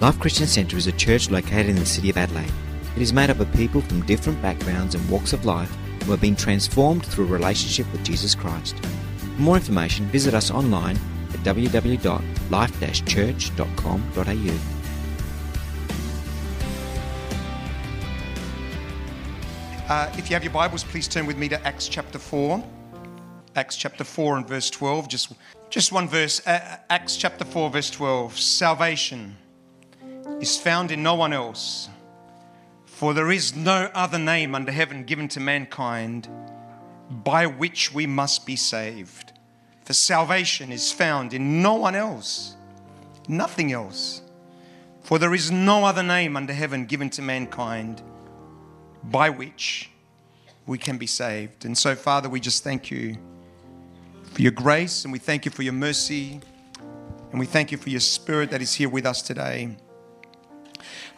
Life Christian Centre is a church located in the city of Adelaide. It is made up of people from different backgrounds and walks of life who have been transformed through a relationship with Jesus Christ. For more information, visit us online at www.life-church.com.au. Uh, if you have your Bibles, please turn with me to Acts chapter 4. Acts chapter 4 and verse 12. Just, just one verse. Uh, Acts chapter 4, verse 12. Salvation is found in no one else, for there is no other name under heaven given to mankind by which we must be saved. For salvation is found in no one else, nothing else. For there is no other name under heaven given to mankind by which we can be saved. And so, Father, we just thank you for your grace and we thank you for your mercy and we thank you for your spirit that is here with us today.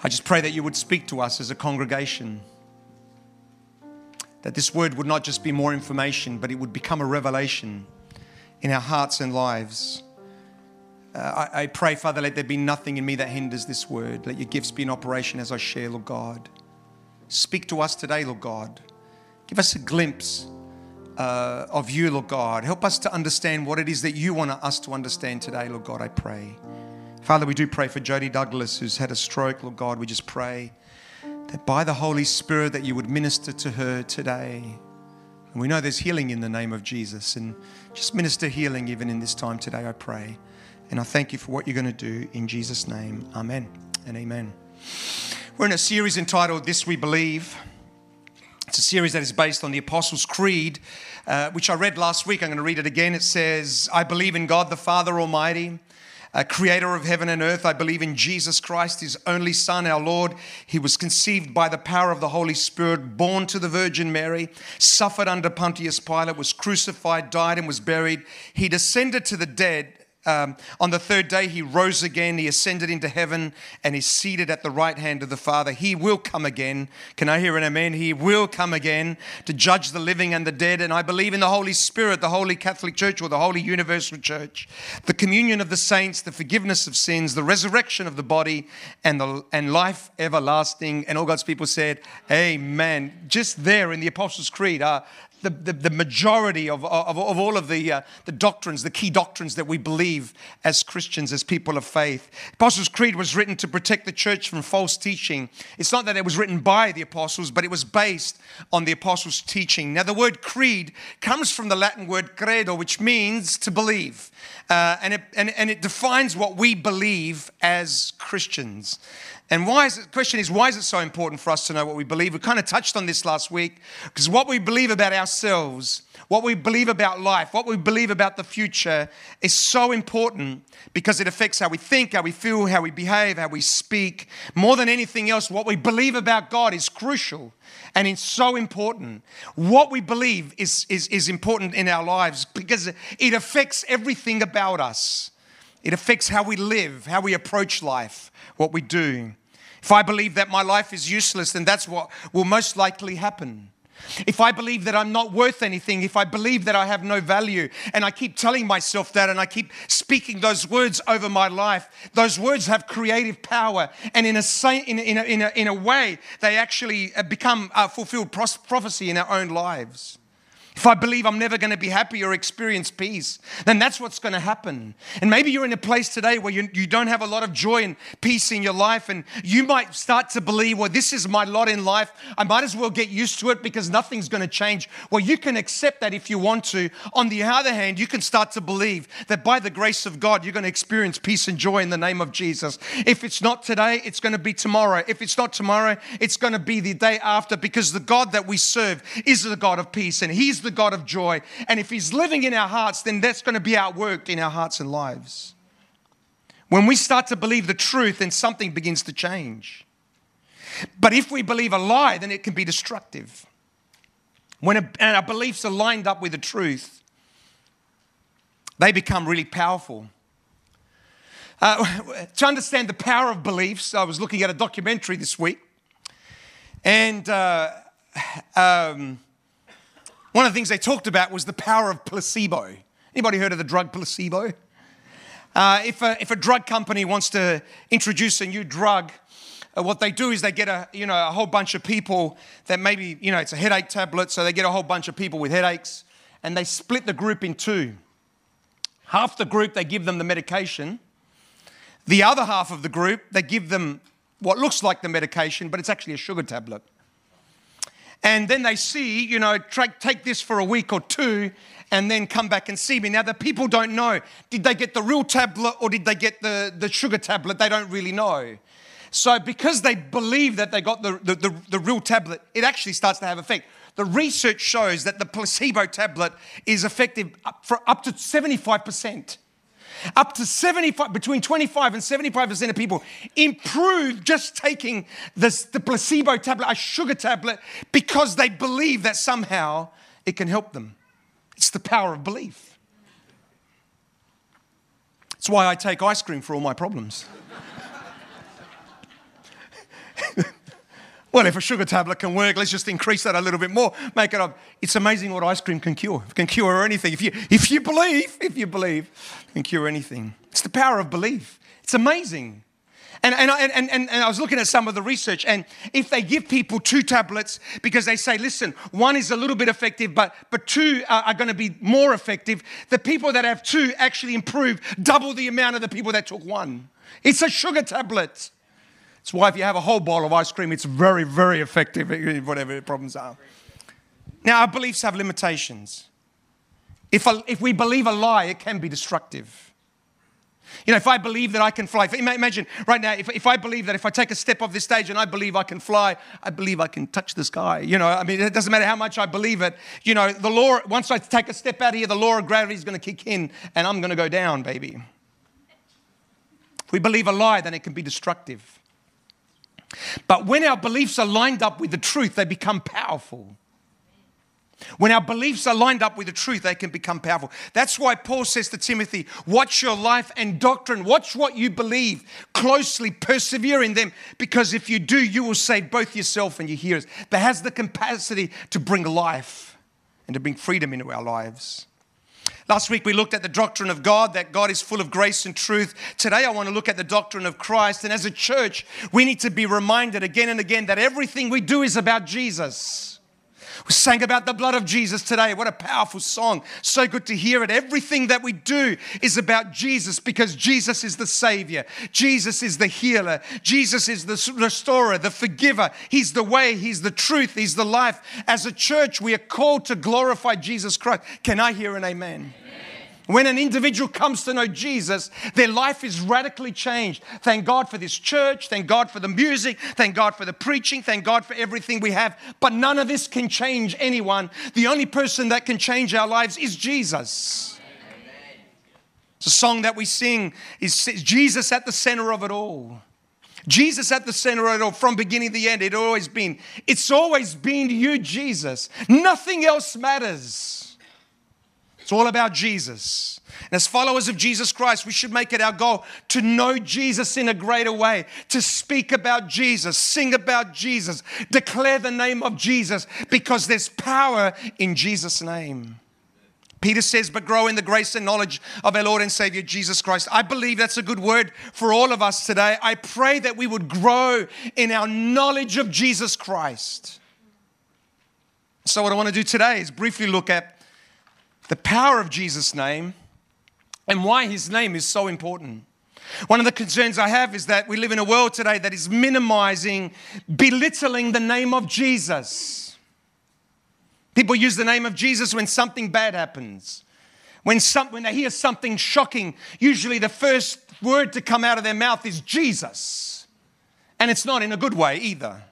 I just pray that you would speak to us as a congregation. That this word would not just be more information, but it would become a revelation in our hearts and lives. Uh, I, I pray, Father, let there be nothing in me that hinders this word. Let your gifts be in operation as I share, Lord God. Speak to us today, Lord God. Give us a glimpse uh, of you, Lord God. Help us to understand what it is that you want us to understand today, Lord God, I pray. Father, we do pray for Jody Douglas, who's had a stroke, Lord God. We just pray that by the Holy Spirit that you would minister to her today. And we know there's healing in the name of Jesus. And just minister healing even in this time today, I pray. And I thank you for what you're going to do in Jesus' name. Amen and amen. We're in a series entitled This We Believe. It's a series that is based on the Apostles' Creed, uh, which I read last week. I'm going to read it again. It says, I believe in God the Father Almighty uh, creator of heaven and earth. I believe in Jesus Christ, his only Son, our Lord. He was conceived by the power of the Holy Spirit, born to the Virgin Mary, suffered under Pontius Pilate, was crucified, died, and was buried. He descended to the dead. Um, on the third day, he rose again. He ascended into heaven and is seated at the right hand of the Father. He will come again. Can I hear an amen? He will come again to judge the living and the dead. And I believe in the Holy Spirit, the Holy Catholic Church, or the Holy Universal Church, the communion of the saints, the forgiveness of sins, the resurrection of the body, and, the, and life everlasting. And all God's people said, Amen. Just there in the Apostles' Creed are the, the, the, majority of, of, of all of the, uh, the doctrines, the key doctrines that we believe as Christians, as people of faith. Apostles' Creed was written to protect the church from false teaching. It's not that it was written by the apostles, but it was based on the apostles' teaching. Now, the word creed comes from the Latin word credo, which means to believe. Uh, and, it, and, and it defines what we believe as Christians. And why is it, the question is, why is it so important for us to know what we believe? We kind of touched on this last week because what we believe about ourselves, what we believe about life, what we believe about the future is so important because it affects how we think, how we feel, how we behave, how we speak. More than anything else, what we believe about God is crucial and it's so important. What we believe is, is, is important in our lives because it affects everything about us. It affects how we live, how we approach life, what we do. If I believe that my life is useless, then that's what will most likely happen. If I believe that I'm not worth anything, if I believe that I have no value, and I keep telling myself that and I keep speaking those words over my life, those words have creative power. And in a, in a, in a, in a, way, they actually uh, become a fulfilled prophecy in our own lives. If I believe I'm never going to be happy or experience peace, then that's what's going to happen. And maybe you're in a place today where you, you don't have a lot of joy and peace in your life, and you might start to believe, well, this is my lot in life. I might as well get used to it because nothing's going to change. Well, you can accept that if you want to. On the other hand, you can start to believe that by the grace of God, you're going to experience peace and joy in the name of Jesus. If it's not today, it's going to be tomorrow. If it's not tomorrow, it's going to be the day after because the God that we serve is the God of peace, and He's the the God of joy. And if He's living in our hearts, then that's going to be outworked in our hearts and lives. When we start to believe the truth, then something begins to change. But if we believe a lie, then it can be destructive. When a, and our beliefs are lined up with the truth, they become really powerful. Uh, to understand the power of beliefs, I was looking at a documentary this week, and uh, um, one of the things they talked about was the power of placebo. Anybody heard of the drug placebo? Uh, if, a, if a drug company wants to introduce a new drug, uh, what they do is they get a, you know, a whole bunch of people that maybe, you know, it's a headache tablet, so they get a whole bunch of people with headaches, and they split the group in two. Half the group, they give them the medication. The other half of the group, they give them what looks like the medication, but it's actually a sugar tablet. And then they see, you know, take this for a week or two and then come back and see me. Now, the people don't know did they get the real tablet or did they get the, the sugar tablet? They don't really know. So, because they believe that they got the, the, the, the real tablet, it actually starts to have effect. The research shows that the placebo tablet is effective for up to 75%. Up to 75, between 25 and 75% of people improve just taking this, the placebo tablet, a sugar tablet, because they believe that somehow it can help them. It's the power of belief. It's why I take ice cream for all my problems. Well, if a sugar tablet can work, let's just increase that a little bit more. Make it up. It's amazing what ice cream can cure. It can cure anything. If you, if you believe, if you believe, it can cure anything. It's the power of belief. It's amazing. And, and, and, and, and I was looking at some of the research, and if they give people two tablets because they say, listen, one is a little bit effective, but, but two are, are going to be more effective, the people that have two actually improve double the amount of the people that took one. It's a sugar tablet. It's why if you have a whole bowl of ice cream, it's very, very effective, whatever the problems are. Now, our beliefs have limitations. If, if we believe a lie, it can be destructive. You know, if I believe that I can fly, imagine right now, if, if I believe that if I take a step off this stage and I believe I can fly, I believe I can touch the sky. You know, I mean, it doesn't matter how much I believe it. You know, the law, once I take a step out of here, the law of gravity is going to kick in and I'm going to go down, baby. If we believe a lie, then it can be destructive. But when our beliefs are lined up with the truth, they become powerful. When our beliefs are lined up with the truth, they can become powerful. That's why Paul says to Timothy, Watch your life and doctrine, watch what you believe closely, persevere in them, because if you do, you will save both yourself and your hearers. That has the capacity to bring life and to bring freedom into our lives. Last week we looked at the doctrine of God, that God is full of grace and truth. Today I want to look at the doctrine of Christ. And as a church, we need to be reminded again and again that everything we do is about Jesus. We sang about the blood of Jesus today. What a powerful song. So good to hear it. Everything that we do is about Jesus because Jesus is the Savior. Jesus is the healer. Jesus is the restorer, the forgiver. He's the way, He's the truth, He's the life. As a church, we are called to glorify Jesus Christ. Can I hear an amen? When an individual comes to know Jesus, their life is radically changed. Thank God for this church. Thank God for the music. Thank God for the preaching. Thank God for everything we have. But none of this can change anyone. The only person that can change our lives is Jesus. It's a song that we sing is Jesus at the center of it all. Jesus at the center of it all from beginning to the end. It always been. It's always been you, Jesus. Nothing else matters. It's all about Jesus. And as followers of Jesus Christ, we should make it our goal to know Jesus in a greater way, to speak about Jesus, sing about Jesus, declare the name of Jesus, because there's power in Jesus' name. Peter says, but grow in the grace and knowledge of our Lord and Savior Jesus Christ. I believe that's a good word for all of us today. I pray that we would grow in our knowledge of Jesus Christ. So, what I want to do today is briefly look at the power of Jesus' name and why his name is so important. One of the concerns I have is that we live in a world today that is minimizing, belittling the name of Jesus. People use the name of Jesus when something bad happens. When, some, when they hear something shocking, usually the first word to come out of their mouth is Jesus. And it's not in a good way either.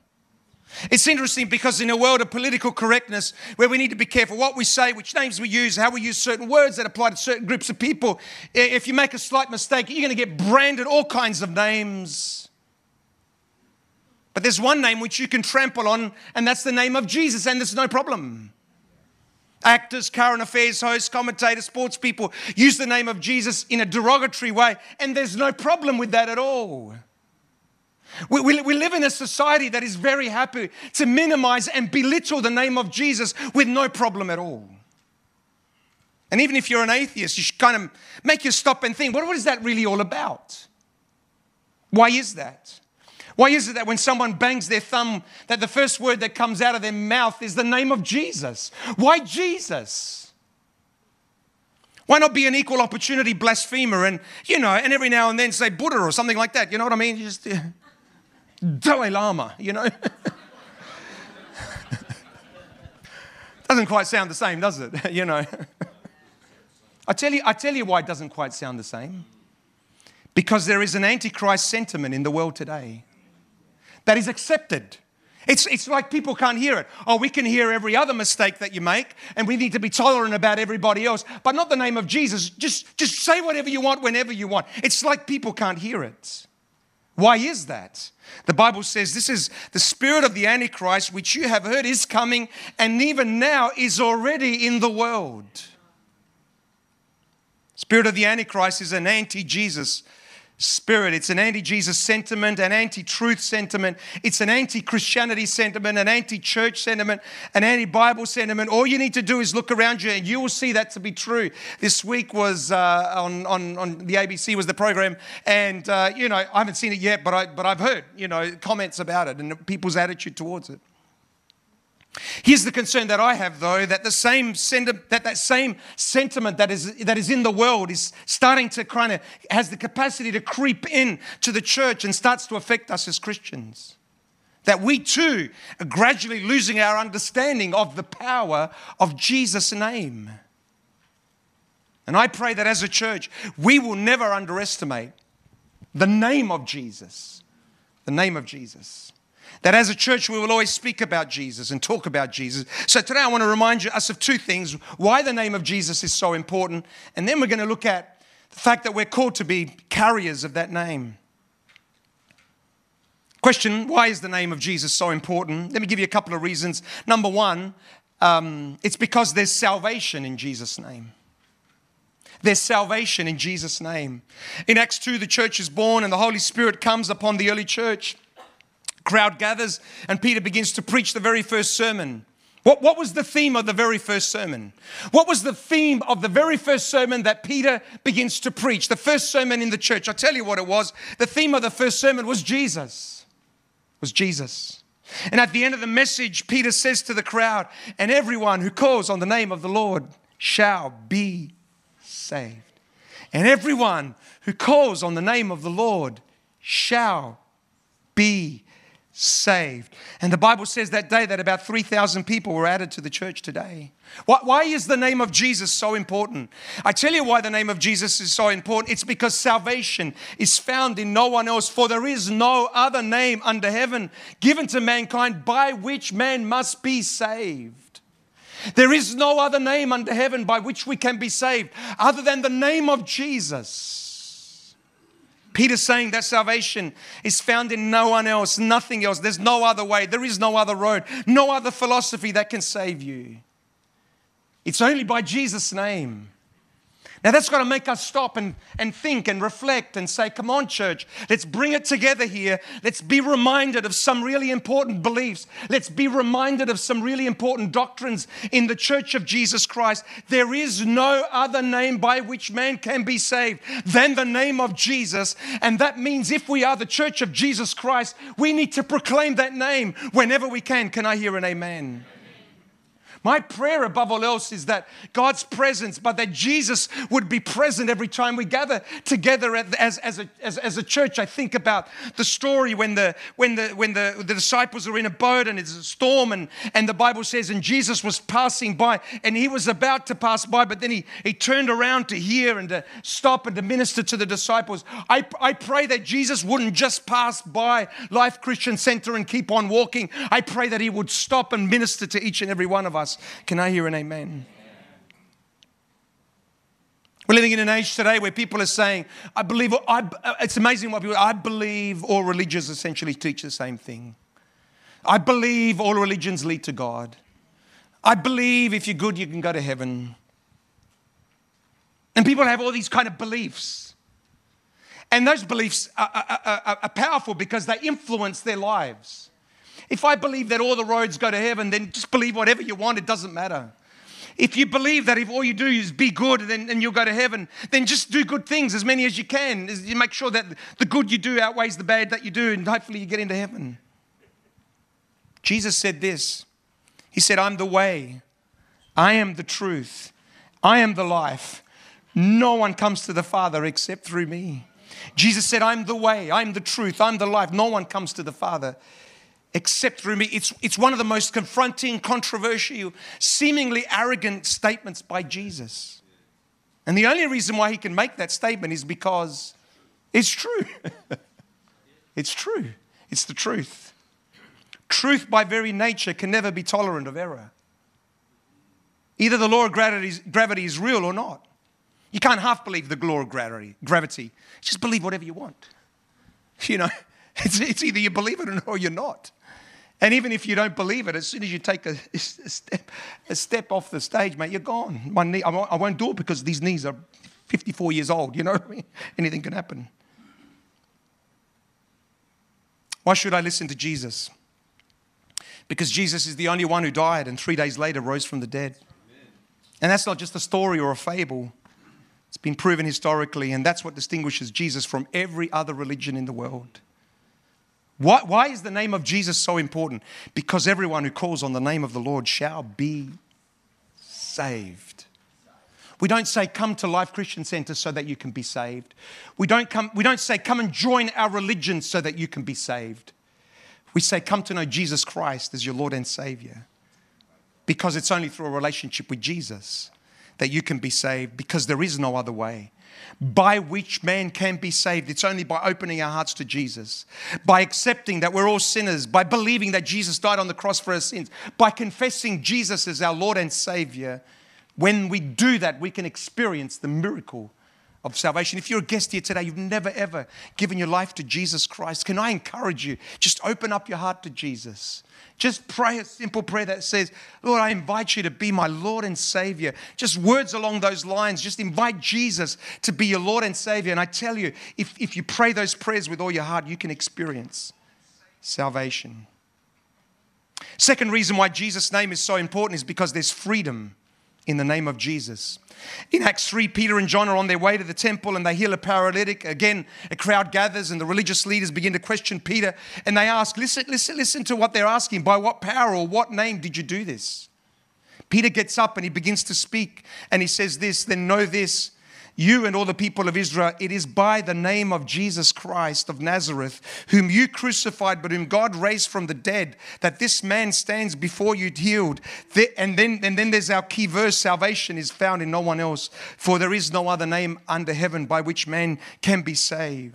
It's interesting because in a world of political correctness, where we need to be careful what we say, which names we use, how we use certain words that apply to certain groups of people, if you make a slight mistake, you're going to get branded all kinds of names. But there's one name which you can trample on, and that's the name of Jesus, and there's no problem. Actors, current affairs hosts, commentators, sports people use the name of Jesus in a derogatory way, and there's no problem with that at all. We, we, we, live in a society that is very happy to minimize and belittle the name of Jesus with no problem at all. And even if you're an atheist, you should kind of make you stop and think, what, what is that really all about? Why is that? Why is it that when someone bangs their thumb, that the first word that comes out of their mouth is the name of Jesus? Why Jesus? Why not be an equal opportunity blasphemer and, you know, and every now and then say Buddha or something like that? You know what I mean? You just, uh, Dalai Lama, you know? doesn't quite sound the same, does it? you know? I tell you, I tell you why it doesn't quite sound the same. Because there is an antichrist sentiment in the world today that is accepted. It's, it's like people can't hear it. Oh, we can hear every other mistake that you make, and we need to be tolerant about everybody else, but not the name of Jesus. Just, just say whatever you want whenever you want. It's like people can't hear it. Why is that? The Bible says this is the spirit of the Antichrist, which you have heard is coming, and even now is already in the world. Spirit of the Antichrist is an anti Jesus spirit. It's an anti Jesus sentiment, an anti truth sentiment. It's an anti Christianity sentiment, an anti church sentiment, an anti Bible sentiment. All you need to do is look around you and you will see that to be true. This week was uh, on, on, on the ABC was the program, and uh, you know, I haven't seen it yet, but, I, but I've heard, you know, comments about it and people's attitude towards it. Here's the concern that I have, though, that the same that that same sentiment that is that is in the world is starting to kind of has the capacity to creep in to the church and starts to affect us as Christians. That we too are gradually losing our understanding of the power of Jesus' name. And I pray that as a church, we will never underestimate the name of Jesus. The name of Jesus. That as a church, we will always speak about Jesus and talk about Jesus. So today, I want to remind you, us of two things why the name of Jesus is so important, and then we're going to look at the fact that we're called to be carriers of that name. Question Why is the name of Jesus so important? Let me give you a couple of reasons. Number one, um, it's because there's salvation in Jesus' name. There's salvation in Jesus' name. In Acts 2, the church is born and the Holy Spirit comes upon the early church crowd gathers and Peter begins to preach the very first sermon. What, what was the theme of the very first sermon? What was the theme of the very first sermon that Peter begins to preach? The first sermon in the church. I'll tell you what it was. The theme of the first sermon was Jesus. Was Jesus. And at the end of the message, Peter says to the crowd, and everyone who calls on the name of the Lord shall be saved. And everyone who calls on the name of the Lord shall be saved. And the Bible says that day that about 3,000 people were added to the church today. Why, why, is the name of Jesus so important? I tell you why the name of Jesus is so important. It's because salvation is found in no one else, for there is no other name under heaven given to mankind by which man must be saved. There is no other name under heaven by which we can be saved other than the name of Jesus. Peter's saying that salvation is found in no one else, nothing else. There's no other way. There is no other road, no other philosophy that can save you. It's only by Jesus' name. Now that's got to make us stop and, and think and reflect and say, come on, church, let's bring it together here. Let's be reminded of some really important beliefs. Let's be reminded of some really important doctrines in the church of Jesus Christ. There is no other name by which man can be saved than the name of Jesus. And that means if we are the church of Jesus Christ, we need to proclaim that name whenever we can. Can I hear an amen? My prayer above all else is that God's presence, but that Jesus would be present every time we gather together as, as, a, as, as a church. I think about the story when, the, when, the, when the, the disciples are in a boat and it's a storm, and, and the Bible says, and Jesus was passing by, and he was about to pass by, but then he, he turned around to hear and to stop and to minister to the disciples. I, I pray that Jesus wouldn't just pass by Life Christian Center and keep on walking. I pray that he would stop and minister to each and every one of us us. Can I hear an amen? We're living in an age today where people are saying, I believe, I, uh, it's amazing what people, I believe all religions essentially teach the same thing. I believe all religions lead to God. I believe if you're good, you can go to heaven. And people have all these kind of beliefs. And those beliefs are, are, are, are powerful because they influence their lives. If I believe that all the roads go to heaven, then just believe whatever you want, it doesn't matter. If you believe that if all you do is be good then, and you'll go to heaven, then just do good things, as many as you can. You make sure that the good you do outweighs the bad that you do, and hopefully you get into heaven. Jesus said this He said, I'm the way, I am the truth, I am the life. No one comes to the Father except through me. Jesus said, I'm the way, I'm the truth, I'm the life. No one comes to the Father except through me. It's, it's one of the most confronting, controversial, seemingly arrogant statements by Jesus. And the only reason why he can make that statement is because it's true. it's true. It's the truth. Truth, by very nature, can never be tolerant of error. Either the law of gravity gravity is real or not. You can't half believe the law of gravity. Gravity. Just believe whatever you want. You know, it's, it's either you believe it or you're not. And even if you don't believe it, as soon as you take a, a, step, a step off the stage, mate, you're gone. My knee, I, won't, do it because these knees are 54 years old. You know what I mean? Anything can happen. Why should I listen to Jesus? Because Jesus is the only one who died and three days later rose from the dead. And that's not just a story or a fable. It's been proven historically, and that's what distinguishes Jesus from every other religion in the world. Why, why is the name of Jesus so important? Because everyone who calls on the name of the Lord shall be saved. We don't say, come to Life Christian Center so that you can be saved. We don't, come, we don't say, come and join our religion so that you can be saved. We say, come to know Jesus Christ as your Lord and Savior. Because it's only through a relationship with Jesus that you can be saved, because there is no other way by which man can be saved. It's only by opening our hearts to Jesus, by accepting that we're all sinners, by believing that Jesus died on the cross for our sins, by confessing Jesus as our Lord and Savior. When we do that, we can experience the miracle of salvation. If you're a guest here today, you've never ever given your life to Jesus Christ, can I encourage you? Just open up your heart to Jesus. Just pray a simple prayer that says, Lord, I invite you to be my Lord and Savior. Just words along those lines. Just invite Jesus to be your Lord and Savior. And I tell you, if, if you pray those prayers with all your heart, you can experience salvation. Second reason why Jesus' name is so important is because there's freedom in the name of Jesus. In Acts 3, Peter and John are on their way to the temple and they heal a paralytic. Again, a crowd gathers and the religious leaders begin to question Peter and they ask, listen, listen, listen to what they're asking. By what power or what name did you do this? Peter gets up and he begins to speak and he says this, then know this you and all the people of Israel, it is by the name of Jesus Christ of Nazareth, whom you crucified, but whom God raised from the dead, that this man stands before you healed. And then, and then there's our key verse salvation is found in no one else, for there is no other name under heaven by which man can be saved.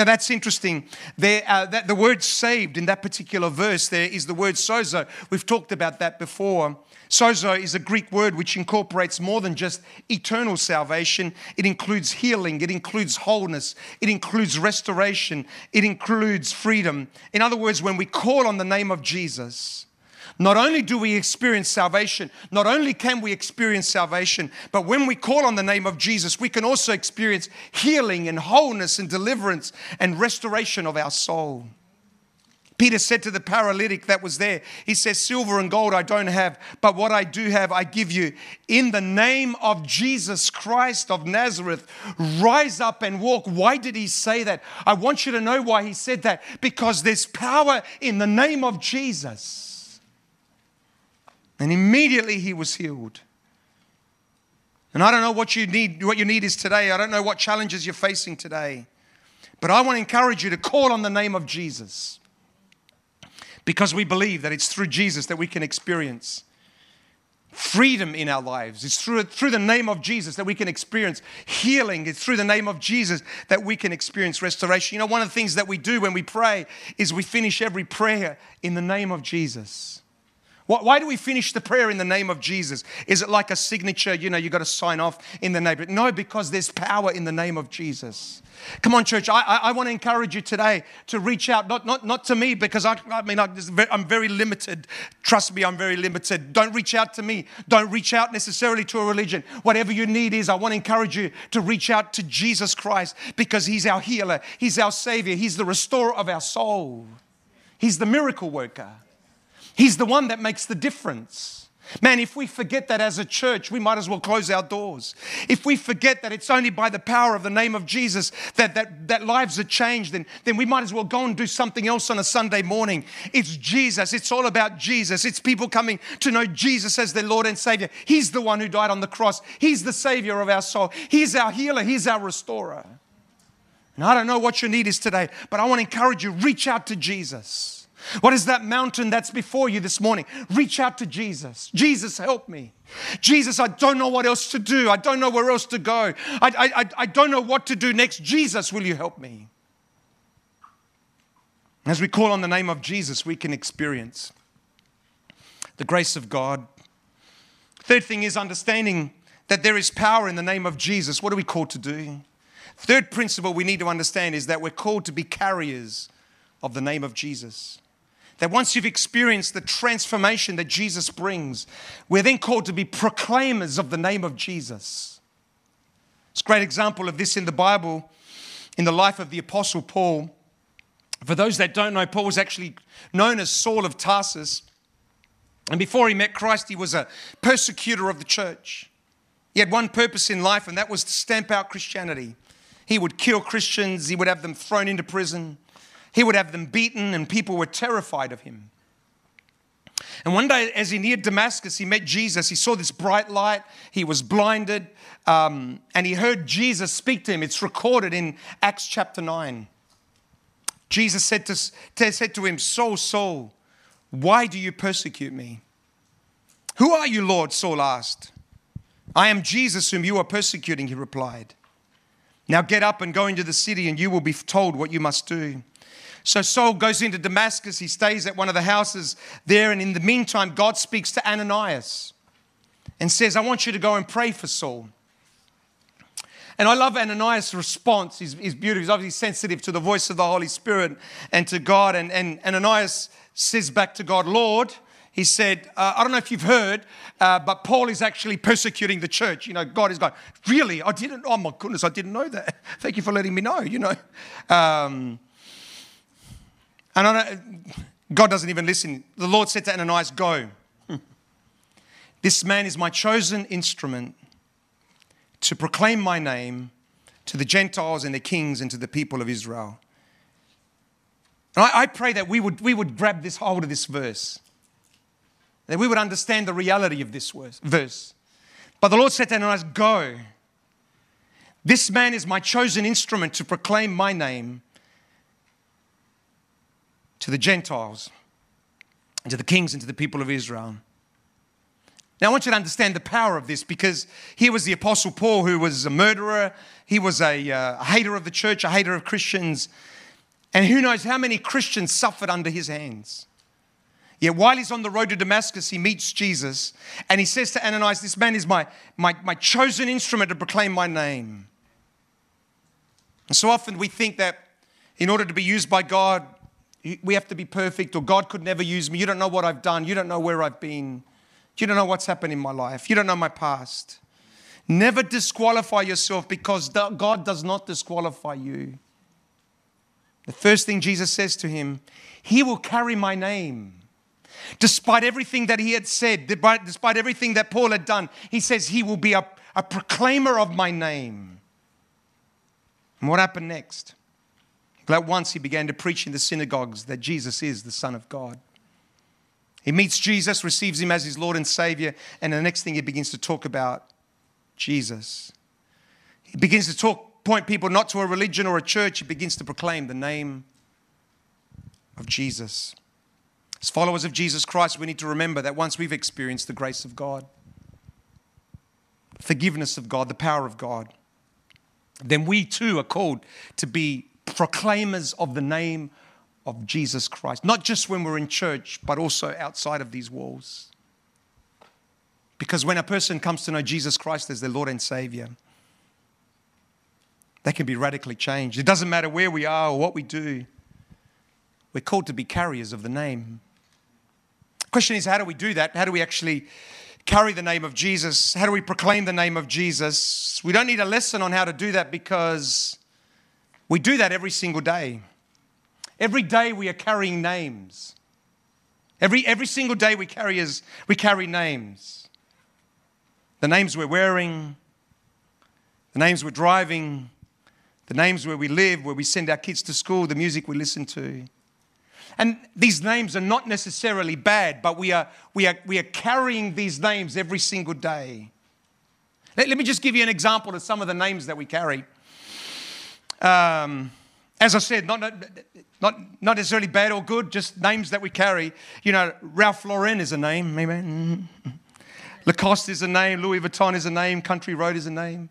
Now that's interesting. There, uh, that the word saved in that particular verse there is the word sozo. We've talked about that before. Sozo is a Greek word which incorporates more than just eternal salvation. It includes healing, it includes wholeness, it includes restoration, it includes freedom. In other words, when we call on the name of Jesus, not only do we experience salvation, not only can we experience salvation, but when we call on the name of Jesus, we can also experience healing and wholeness and deliverance and restoration of our soul. Peter said to the paralytic that was there, he says, Silver and gold I don't have, but what I do have I give you. In the name of Jesus Christ of Nazareth, rise up and walk. Why did he say that? I want you to know why he said that. Because there's power in the name of Jesus. And immediately he was healed. And I don't know what you need, what your need is today. I don't know what challenges you're facing today. But I want to encourage you to call on the name of Jesus because we believe that it's through Jesus that we can experience freedom in our lives. It's through, through the name of Jesus that we can experience healing. It's through the name of Jesus that we can experience restoration. You know, one of the things that we do when we pray is we finish every prayer in the name of Jesus. Why do we finish the prayer in the name of Jesus? Is it like a signature? You know, you got to sign off in the name. No, because there's power in the name of Jesus. Come on, church. I, I, I want to encourage you today to reach out, not, not, not to me, because I, I mean, I, I'm very limited. Trust me, I'm very limited. Don't reach out to me. Don't reach out necessarily to a religion. Whatever your need is, I want to encourage you to reach out to Jesus Christ because He's our healer, He's our Savior, He's the restorer of our soul, He's the miracle worker. He's the one that makes the difference. Man, if we forget that as a church, we might as well close our doors. If we forget that it's only by the power of the name of Jesus that, that, that lives are changed, then, then we might as well go and do something else on a Sunday morning. It's Jesus. It's all about Jesus. It's people coming to know Jesus as their Lord and Savior. He's the one who died on the cross. He's the Savior of our soul. He's our healer. He's our restorer. And I don't know what your need is today, but I want to encourage you reach out to Jesus. What is that mountain that's before you this morning? Reach out to Jesus. Jesus, help me. Jesus, I don't know what else to do. I don't know where else to go. I, I, I don't know what to do next. Jesus, will you help me? As we call on the name of Jesus, we can experience the grace of God. Third thing is understanding that there is power in the name of Jesus. What are we called to do? Third principle we need to understand is that we're called to be carriers of the name of Jesus. That once you've experienced the transformation that Jesus brings, we're then called to be proclaimers of the name of Jesus. It's a great example of this in the Bible, in the life of the Apostle Paul. For those that don't know, Paul was actually known as Saul of Tarsus. And before he met Christ, he was a persecutor of the church. He had one purpose in life, and that was to stamp out Christianity. He would kill Christians, he would have them thrown into prison, he would have them beaten, and people were terrified of him. And one day, as he neared Damascus, he met Jesus. He saw this bright light. He was blinded, um, and he heard Jesus speak to him. It's recorded in Acts chapter 9. Jesus said to, said to him, Saul, Saul, why do you persecute me? Who are you, Lord? Saul asked. I am Jesus whom you are persecuting, he replied. Now get up and go into the city, and you will be told what you must do. So Saul goes into Damascus. He stays at one of the houses there. And in the meantime, God speaks to Ananias and says, I want you to go and pray for Saul. And I love Ananias' response. He's, he's beautiful. He's obviously sensitive to the voice of the Holy Spirit and to God. And, and Ananias says back to God, Lord, he said, uh, I don't know if you've heard, uh, but Paul is actually persecuting the church. You know, God is going, really? I didn't, oh my goodness, I didn't know that. Thank you for letting me know, you know. Um, and God doesn't even listen. The Lord said to Ananias, Go. This man is my chosen instrument to proclaim my name to the Gentiles and the kings and to the people of Israel. And I, I pray that we would, we would grab this hold of this verse, that we would understand the reality of this verse. But the Lord said to Ananias, Go. This man is my chosen instrument to proclaim my name to the Gentiles, and to the kings, and to the people of Israel. Now, I want you to understand the power of this because here was the Apostle Paul, who was a murderer, he was a, uh, a hater of the church, a hater of Christians, and who knows how many Christians suffered under his hands. Yet while he's on the road to Damascus, he meets Jesus and he says to Ananias, This man is my, my, my chosen instrument to proclaim my name. And so often we think that in order to be used by God, we have to be perfect, or God could never use me. You don't know what I've done. You don't know where I've been. You don't know what's happened in my life. You don't know my past. Never disqualify yourself because God does not disqualify you. The first thing Jesus says to him, He will carry my name. Despite everything that he had said, despite everything that Paul had done, he says he will be a, a proclaimer of my name. And what happened next? But at once he began to preach in the synagogues that Jesus is the Son of God. He meets Jesus, receives him as his Lord and Savior, and the next thing he begins to talk about Jesus. He begins to talk, point people not to a religion or a church, he begins to proclaim the name of Jesus. As followers of Jesus Christ, we need to remember that once we've experienced the grace of God, forgiveness of God, the power of God, then we too are called to be proclaimers of the name of Jesus Christ, not just when we're in church, but also outside of these walls. Because when a person comes to know Jesus Christ as their Lord and Savior, they can be radically changed. It doesn't matter where we are or what we do, we're called to be carriers of the name. question is, how do we do that? How do we actually carry the name of Jesus? How do we proclaim the name of Jesus? We don't need a lesson on how to do that because we do that every single day. Every day we are carrying names. Every, every single day we carry, as, we carry names. The names we're wearing, the names we're driving, the names where we live, where we send our kids to school, the music we listen to. And these names are not necessarily bad, but we are, we are, we are carrying these names every single day. Let, let me just give you an example of some of the names that we carry. Um, as I said, not, not, not necessarily bad or good, just names that we carry. You know, Ralph Lauren is a name, amen. Lacoste is a name, Louis Vuitton is a name, Country Road is a name,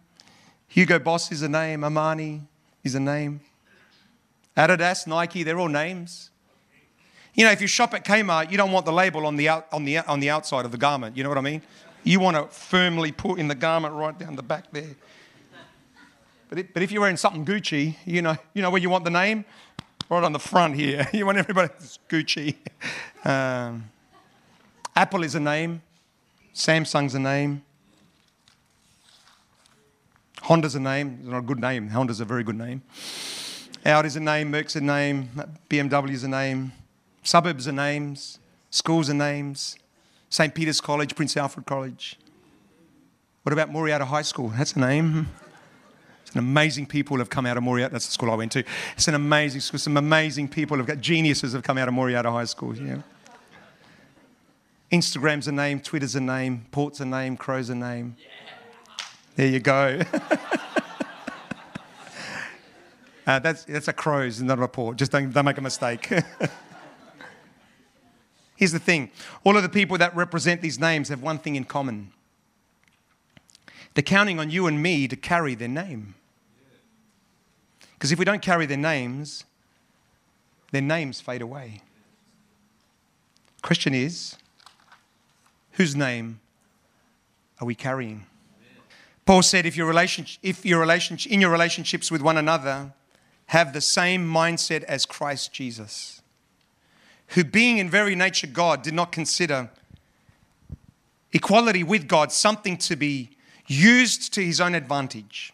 Hugo Boss is a name, Armani is a name, Adidas, Nike, they're all names. You know, if you shop at Kmart, you don't want the label on the, out, on the, on the outside of the garment. You know what I mean? You want to firmly put in the garment right down the back there. But, it, but if you're wearing something Gucci, you know, you know where you want the name? Right on the front here. You want everybody, it's Gucci. Um, Apple is a name. Samsung's a name. Honda's a name. It's not a good name. Honda's a very good name. Audi's a name. Merc's a name. BMW's a name. Suburbs are names. Schools are names. St. Peter's College, Prince Alfred College. What about Morialta High School? That's a name. Some amazing people have come out of Morialta. That's the school I went to. It's an amazing school. Some amazing people have got geniuses have come out of Morialta High School. Yeah. Instagram's a name, Twitter's a name, Port's a name, Crow's a name. There you go. uh, that's, that's a Crow's, not a Port. Just don't, don't make a mistake. Here's the thing all of the people that represent these names have one thing in common they're counting on you and me to carry their name. Because if we don't carry their names, their names fade away. Question is, whose name are we carrying? Paul said, if your relationship, if your relationship, in your relationships with one another, have the same mindset as Christ Jesus, who being in very nature God, did not consider equality with God something to be used to his own advantage.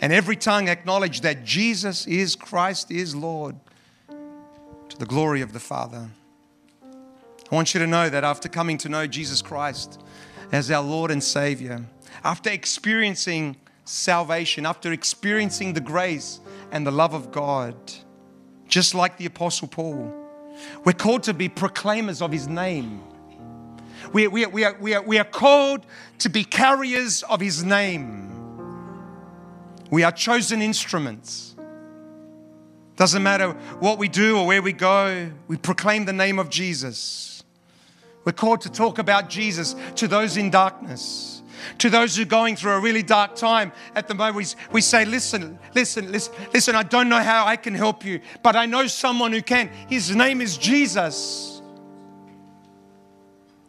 and every tongue acknowledge that Jesus is Christ is Lord to the glory of the Father. I want you to know that after coming to know Jesus Christ as our Lord and Savior, after experiencing salvation, after experiencing the grace and the love of God, just like the Apostle Paul, we're called to be proclaimers of His name. We, we, we, are, we, are, we are called to be carriers of His name. We are chosen instruments. Doesn't matter what we do or where we go, we proclaim the name of Jesus. We're called to talk about Jesus to those in darkness, to those who are going through a really dark time. At the moment, we, we say, Listen, listen, listen, listen, I don't know how I can help you, but I know someone who can. His name is Jesus.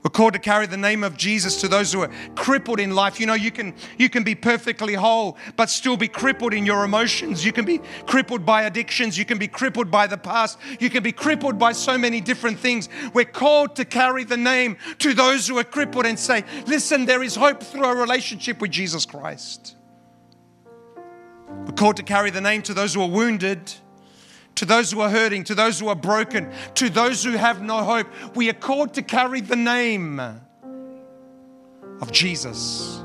We're called to carry the name of Jesus to those who are crippled in life. You know, you can you can be perfectly whole, but still be crippled in your emotions. You can be crippled by addictions. You can be crippled by the past. You can be crippled by so many different things. We're called to carry the name to those who are crippled and say, listen, there is hope through a relationship with Jesus Christ. We're called to carry the name to those who are wounded to those who are hurting, to those who are broken, to those who have no hope. We are called to carry the name of Jesus.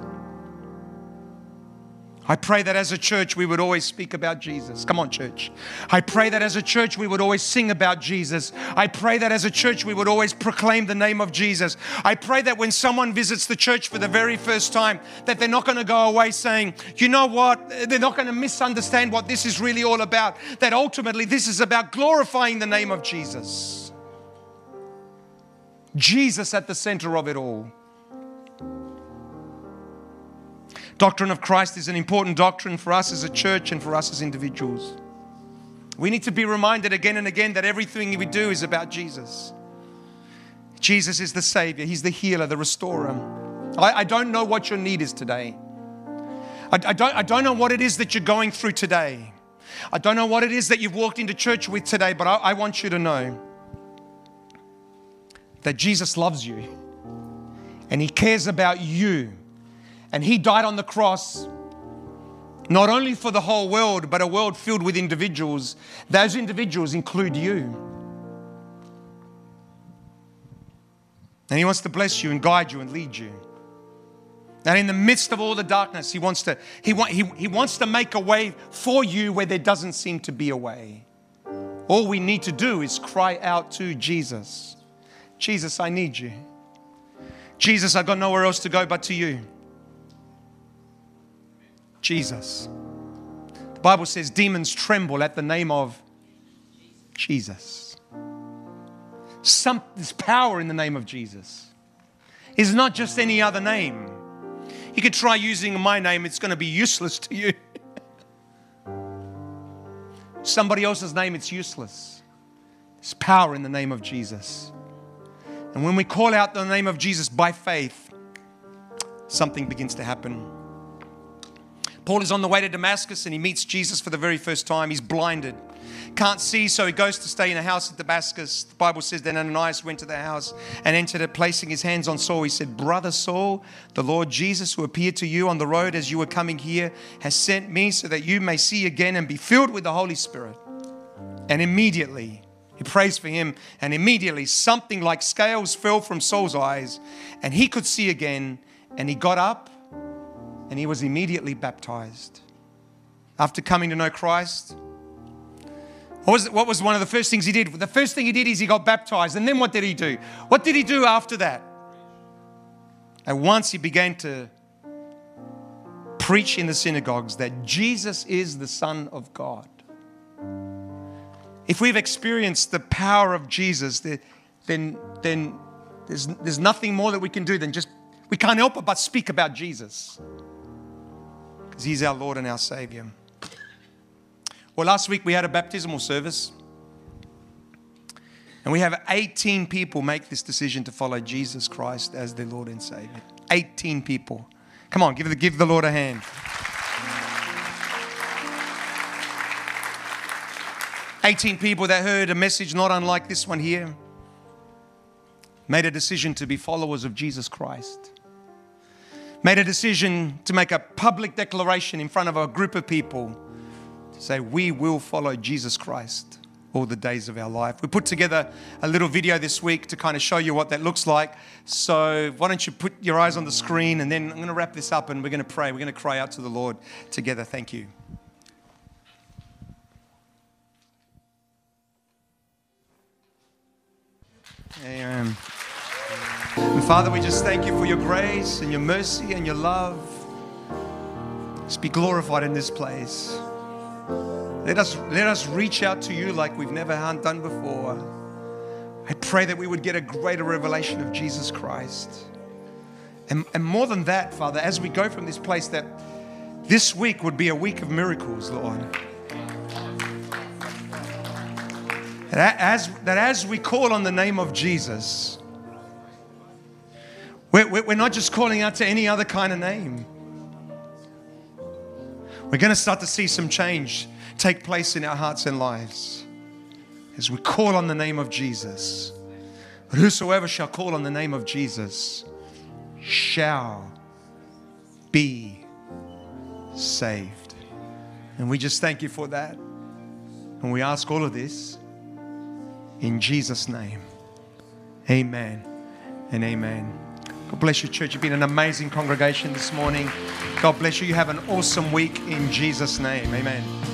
I pray that as a church we would always speak about Jesus. Come on, church. I pray that as a church we would always sing about Jesus. I pray that as a church we would always proclaim the name of Jesus. I pray that when someone visits the church for the very first time, that they're not going to go away saying, you know what, they're not going to misunderstand what this is really all about. That ultimately this is about glorifying the name of Jesus. Jesus at the center of it all. Doctrine of Christ is an important doctrine for us as a church and for us as individuals. We need to be reminded again and again that everything we do is about Jesus. Jesus is the Savior, He's the healer, the restorer. I, I don't know what your need is today. I, I, don't, I don't know what it is that you're going through today. I don't know what it is that you've walked into church with today, but I, I want you to know that Jesus loves you and He cares about you. And He died on the cross not only for the whole world, but a world filled with individuals. Those individuals include you. And He wants to bless you and guide you and lead you. And in the midst of all the darkness, He wants to, he, want, he, he wants to make a way for you where there doesn't seem to be a way. All we need to do is cry out to Jesus Jesus, I need you. Jesus, I've got nowhere else to go but to you. Jesus. The Bible says demons tremble at the name of Jesus. Some, there's power in the name of Jesus. It's not just any other name. You could try using my name, it's going to be useless to you. Somebody else's name, it's useless. There's power in the name of Jesus. And when we call out the name of Jesus by faith, something begins to happen. Paul is on the way to Damascus and he meets Jesus for the very first time. He's blinded, can't see, so he goes to stay in a house at Damascus. The Bible says then Ananias went to the house and entered it, placing his hands on Saul. He said, Brother Saul, the Lord Jesus, who appeared to you on the road as you were coming here, has sent me so that you may see again and be filled with the Holy Spirit. And immediately, he prays for him, and immediately something like scales fell from Saul's eyes, and he could see again, and he got up and he was immediately baptized. After coming to know Christ, what was, what was one of the first things he did? The first thing he did is he got baptized. And then what did he do? What did he do after that? And once he began to preach in the synagogues that Jesus is the Son of God. If we've experienced the power of Jesus, then, then there's, there's nothing more that we can do than just, we can't help but speak about Jesus because He's our Lord and our Savior. Well, last week we had a baptismal service. And we have 18 people make this decision to follow Jesus Christ as their Lord and Savior. 18 people. Come on, give the, give the Lord a hand. 18 people that heard a message not unlike this one here made a decision to be followers of Jesus Christ made a decision to make a public declaration in front of a group of people to say, We will follow Jesus Christ all the days of our life. We put together a little video this week to kind of show you what that looks like. So, why don't you put your eyes on the screen and then I'm going to wrap this up and we're going to pray. We're going to cry out to the Lord together. Thank you. Amen. And Father, we just thank you for your grace and your mercy and your love. Just be glorified in this place. Let us, let us reach out to you like we've never done before. I pray that we would get a greater revelation of Jesus Christ. And, and more than that, Father, as we go from this place, that this week would be a week of miracles, Lord. That as, that as we call on the name of Jesus, we're, we're not just calling out to any other kind of name. We're going to start to see some change take place in our hearts and lives as we call on the name of Jesus. But whosoever shall call on the name of Jesus shall be saved. And we just thank you for that. And we ask all of this in Jesus' name. Amen and amen. God bless you, church. You've been an amazing congregation this morning. God bless you. You have an awesome week in Jesus' name. Amen.